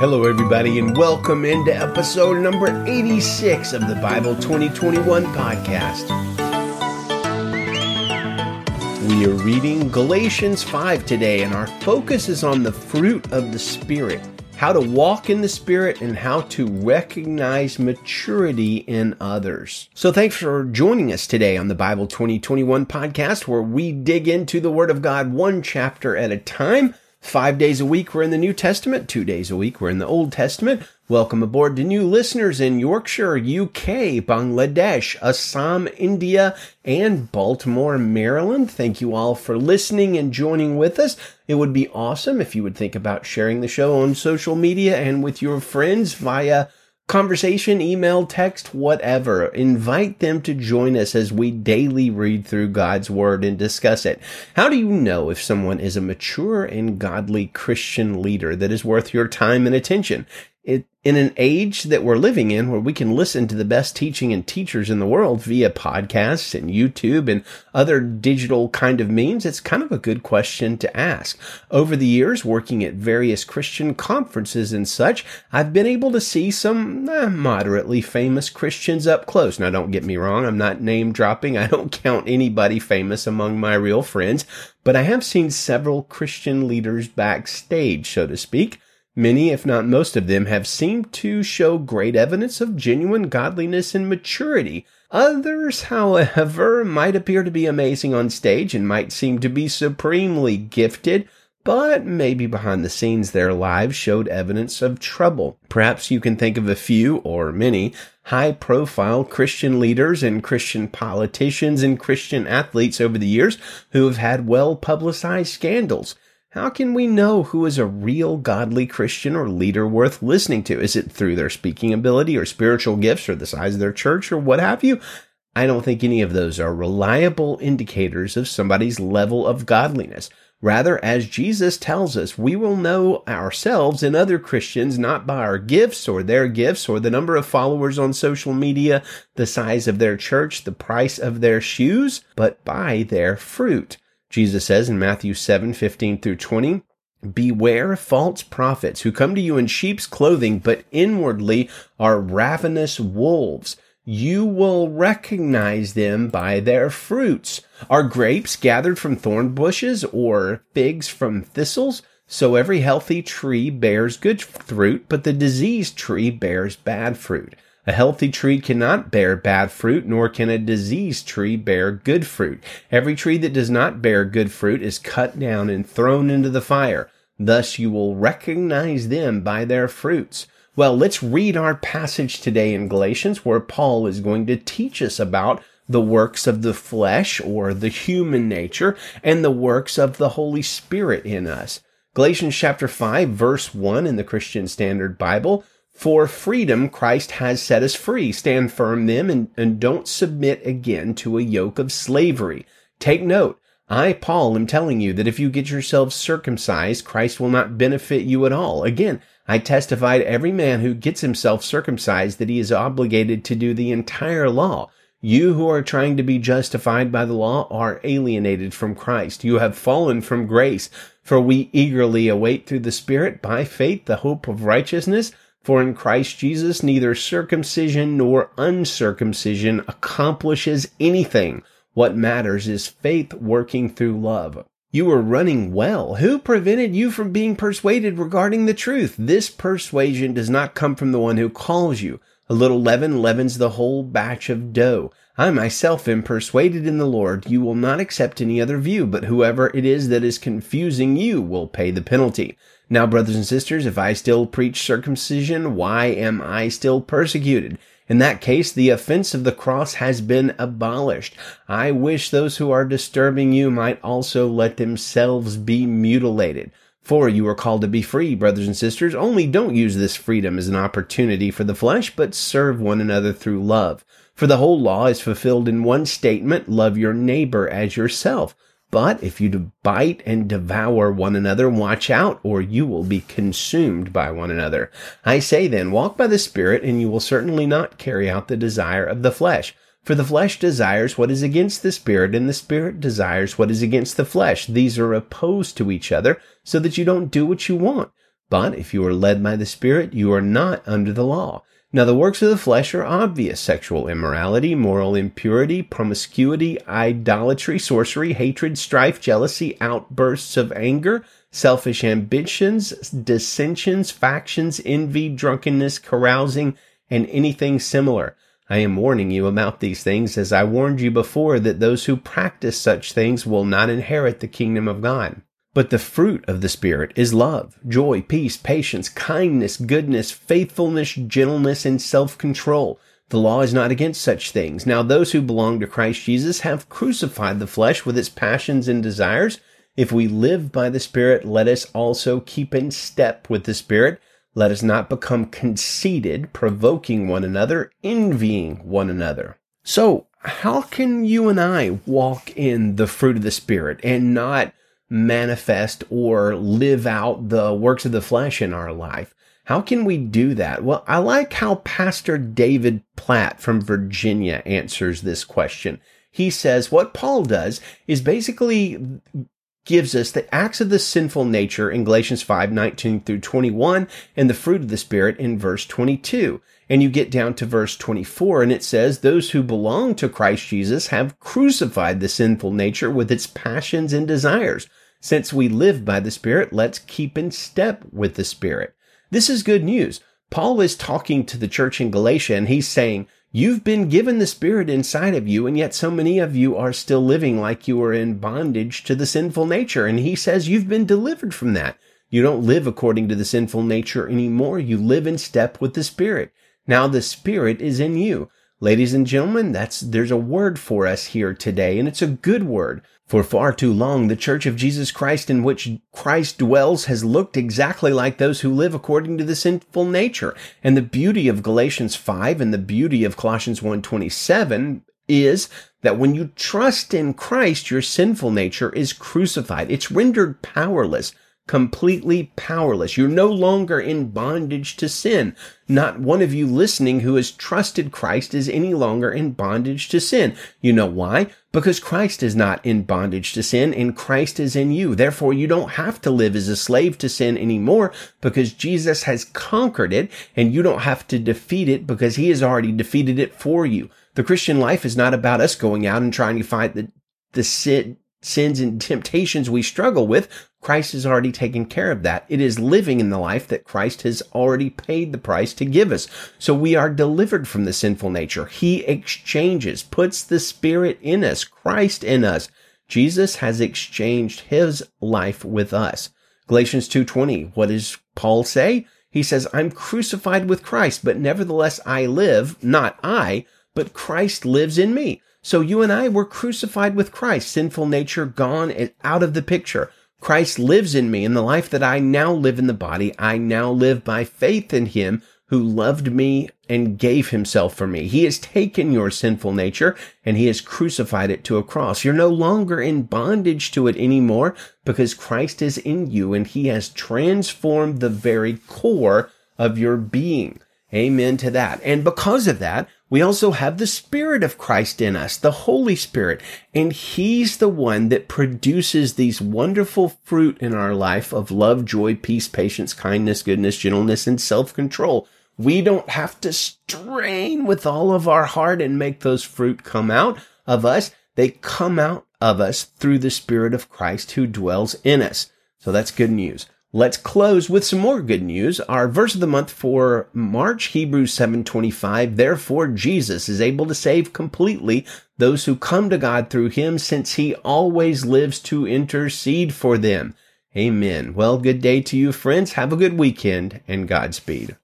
Hello, everybody, and welcome into episode number 86 of the Bible 2021 podcast. We are reading Galatians 5 today, and our focus is on the fruit of the Spirit how to walk in the Spirit and how to recognize maturity in others. So thanks for joining us today on the Bible 2021 podcast, where we dig into the Word of God one chapter at a time. Five days a week, we're in the New Testament. Two days a week, we're in the Old Testament. Welcome aboard to new listeners in Yorkshire, UK, Bangladesh, Assam, India, and Baltimore, Maryland. Thank you all for listening and joining with us. It would be awesome if you would think about sharing the show on social media and with your friends via conversation, email, text, whatever. Invite them to join us as we daily read through God's Word and discuss it. How do you know if someone is a mature and godly Christian leader that is worth your time and attention? It, in an age that we're living in where we can listen to the best teaching and teachers in the world via podcasts and YouTube and other digital kind of means, it's kind of a good question to ask. Over the years, working at various Christian conferences and such, I've been able to see some eh, moderately famous Christians up close. Now, don't get me wrong. I'm not name dropping. I don't count anybody famous among my real friends, but I have seen several Christian leaders backstage, so to speak Many, if not most of them, have seemed to show great evidence of genuine godliness and maturity. Others, however, might appear to be amazing on stage and might seem to be supremely gifted, but maybe behind the scenes their lives showed evidence of trouble. Perhaps you can think of a few, or many, high profile Christian leaders and Christian politicians and Christian athletes over the years who have had well publicized scandals. How can we know who is a real godly Christian or leader worth listening to? Is it through their speaking ability or spiritual gifts or the size of their church or what have you? I don't think any of those are reliable indicators of somebody's level of godliness. Rather, as Jesus tells us, we will know ourselves and other Christians not by our gifts or their gifts or the number of followers on social media, the size of their church, the price of their shoes, but by their fruit. Jesus says in Matthew 7 15 through 20, Beware false prophets who come to you in sheep's clothing, but inwardly are ravenous wolves. You will recognize them by their fruits. Are grapes gathered from thorn bushes or figs from thistles? So every healthy tree bears good fruit, but the diseased tree bears bad fruit. A healthy tree cannot bear bad fruit, nor can a diseased tree bear good fruit. Every tree that does not bear good fruit is cut down and thrown into the fire. Thus you will recognize them by their fruits. Well, let's read our passage today in Galatians where Paul is going to teach us about the works of the flesh or the human nature and the works of the Holy Spirit in us. Galatians chapter 5 verse 1 in the Christian Standard Bible for freedom, Christ has set us free. Stand firm then and, and don't submit again to a yoke of slavery. Take note. I, Paul, am telling you that if you get yourselves circumcised, Christ will not benefit you at all. Again, I testify to every man who gets himself circumcised that he is obligated to do the entire law. You who are trying to be justified by the law are alienated from Christ. You have fallen from grace, for we eagerly await through the Spirit by faith the hope of righteousness. For in Christ Jesus, neither circumcision nor uncircumcision accomplishes anything. What matters is faith working through love. You are running well. Who prevented you from being persuaded regarding the truth? This persuasion does not come from the one who calls you. A little leaven leavens the whole batch of dough. I myself am persuaded in the Lord you will not accept any other view, but whoever it is that is confusing you will pay the penalty. Now, brothers and sisters, if I still preach circumcision, why am I still persecuted? In that case, the offense of the cross has been abolished. I wish those who are disturbing you might also let themselves be mutilated. For you are called to be free, brothers and sisters. Only don't use this freedom as an opportunity for the flesh, but serve one another through love. For the whole law is fulfilled in one statement, love your neighbor as yourself. But if you bite and devour one another, watch out, or you will be consumed by one another. I say then, walk by the Spirit, and you will certainly not carry out the desire of the flesh. For the flesh desires what is against the Spirit, and the Spirit desires what is against the flesh. These are opposed to each other, so that you don't do what you want. But if you are led by the Spirit, you are not under the law. Now the works of the flesh are obvious sexual immorality, moral impurity, promiscuity, idolatry, sorcery, hatred, strife, jealousy, outbursts of anger, selfish ambitions, dissensions, factions, envy, drunkenness, carousing, and anything similar. I am warning you about these things as I warned you before that those who practice such things will not inherit the kingdom of God. But the fruit of the Spirit is love, joy, peace, patience, kindness, goodness, faithfulness, gentleness, and self-control. The law is not against such things. Now those who belong to Christ Jesus have crucified the flesh with its passions and desires. If we live by the Spirit, let us also keep in step with the Spirit. Let us not become conceited, provoking one another, envying one another. So, how can you and I walk in the fruit of the Spirit and not manifest or live out the works of the flesh in our life. How can we do that? Well, I like how Pastor David Platt from Virginia answers this question. He says what Paul does is basically gives us the acts of the sinful nature in Galatians 5, 19 through 21 and the fruit of the Spirit in verse 22. And you get down to verse 24 and it says, those who belong to Christ Jesus have crucified the sinful nature with its passions and desires. Since we live by the Spirit, let's keep in step with the Spirit. This is good news. Paul is talking to the church in Galatia and he's saying, You've been given the Spirit inside of you, and yet so many of you are still living like you are in bondage to the sinful nature. And he says you've been delivered from that. You don't live according to the sinful nature anymore. You live in step with the Spirit. Now the Spirit is in you. Ladies and gentlemen, that's, there's a word for us here today, and it's a good word. For far too long, the Church of Jesus Christ in which Christ dwells has looked exactly like those who live according to the sinful nature. And the beauty of Galatians 5 and the beauty of Colossians 1.27 is that when you trust in Christ, your sinful nature is crucified. It's rendered powerless completely powerless. You're no longer in bondage to sin. Not one of you listening who has trusted Christ is any longer in bondage to sin. You know why? Because Christ is not in bondage to sin and Christ is in you. Therefore, you don't have to live as a slave to sin anymore because Jesus has conquered it and you don't have to defeat it because he has already defeated it for you. The Christian life is not about us going out and trying to fight the, the sin, sins and temptations we struggle with, Christ has already taken care of that. It is living in the life that Christ has already paid the price to give us. So we are delivered from the sinful nature. He exchanges, puts the Spirit in us, Christ in us. Jesus has exchanged his life with us. Galatians 2.20, what does Paul say? He says, I'm crucified with Christ, but nevertheless I live, not I, but Christ lives in me. So you and I were crucified with Christ, sinful nature gone and out of the picture. Christ lives in me, and the life that I now live in the body, I now live by faith in him who loved me and gave himself for me. He has taken your sinful nature and he has crucified it to a cross. You're no longer in bondage to it anymore because Christ is in you and he has transformed the very core of your being. Amen to that. And because of that, we also have the Spirit of Christ in us, the Holy Spirit, and He's the one that produces these wonderful fruit in our life of love, joy, peace, patience, kindness, goodness, gentleness, and self-control. We don't have to strain with all of our heart and make those fruit come out of us. They come out of us through the Spirit of Christ who dwells in us. So that's good news. Let's close with some more good news. Our verse of the month for March, Hebrews 7:25. Therefore Jesus is able to save completely those who come to God through him since he always lives to intercede for them. Amen. Well, good day to you friends. Have a good weekend and Godspeed.